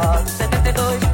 petit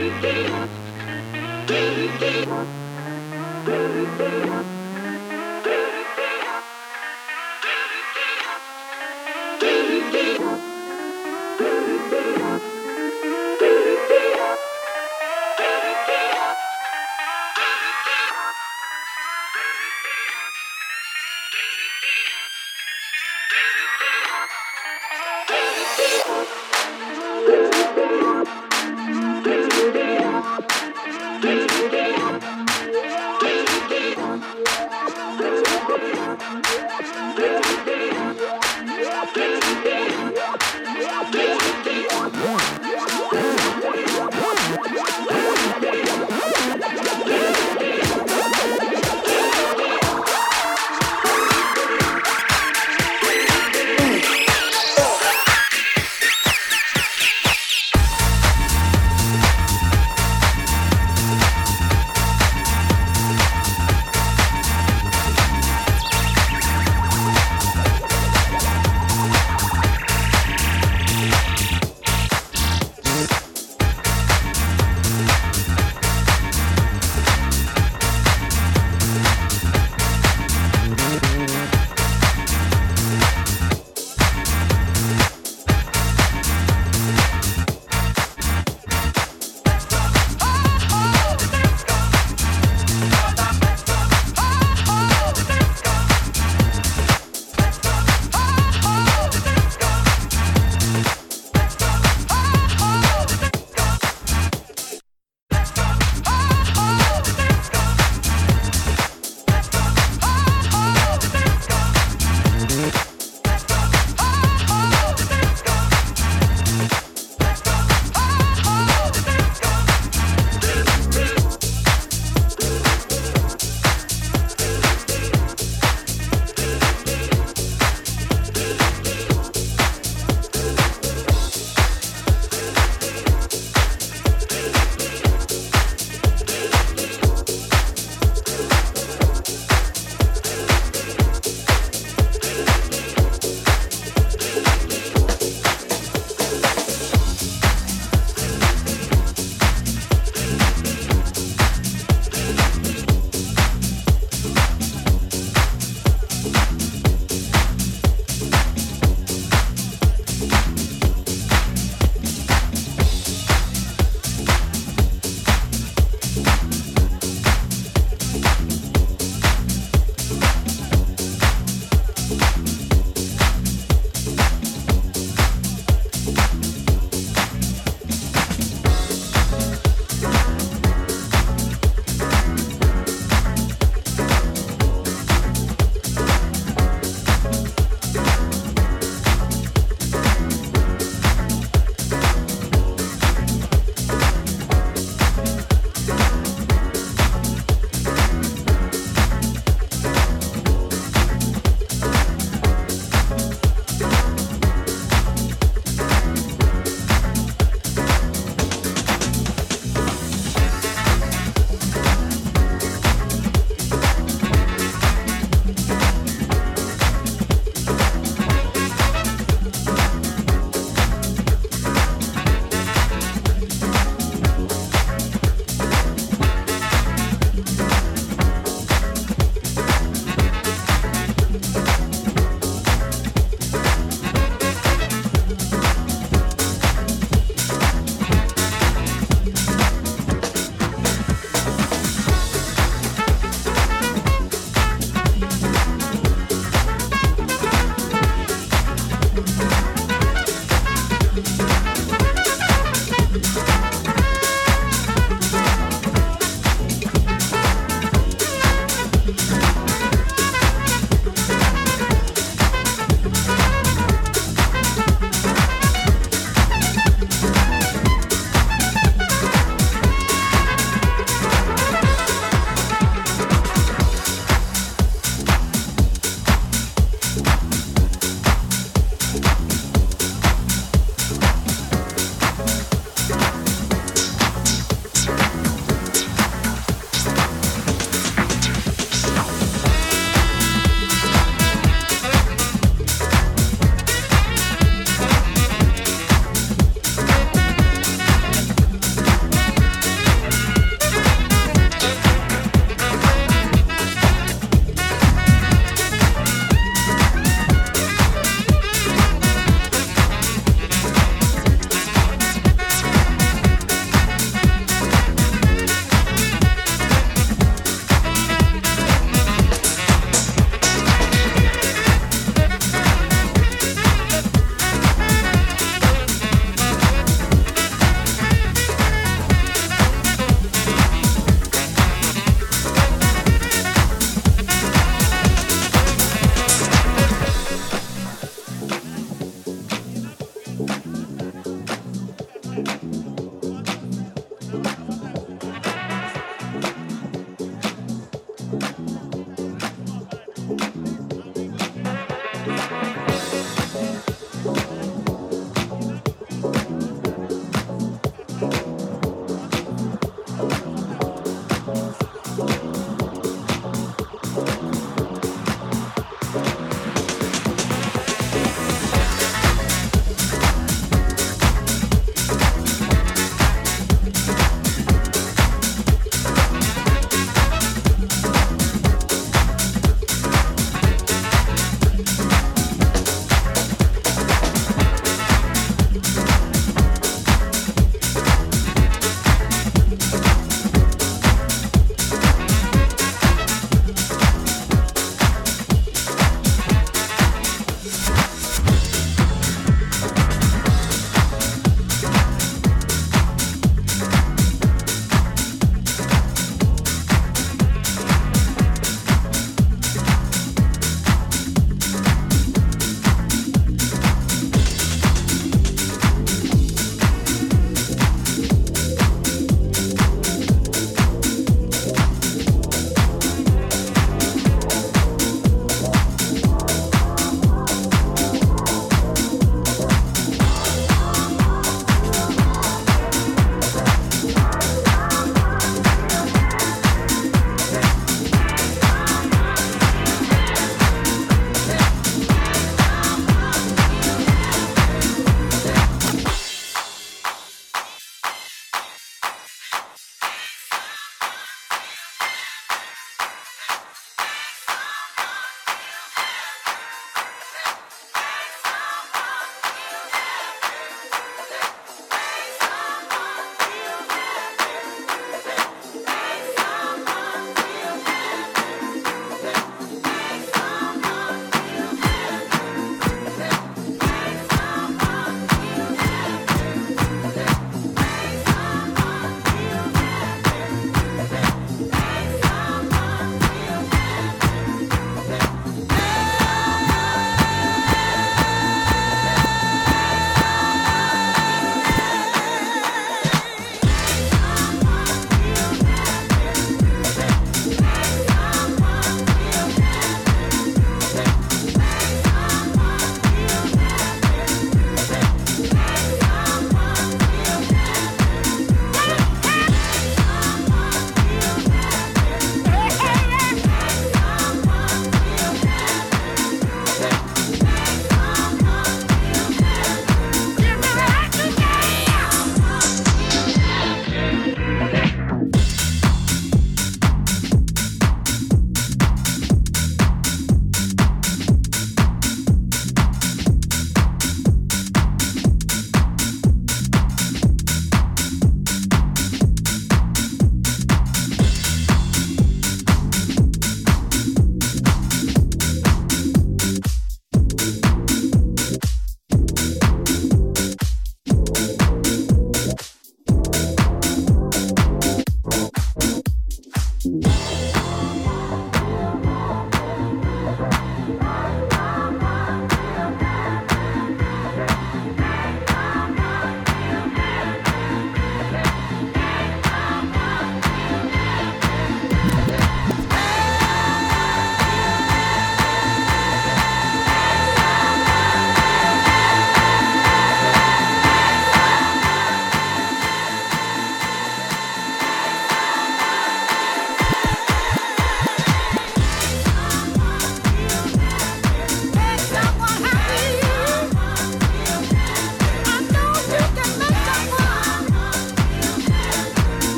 Thank you.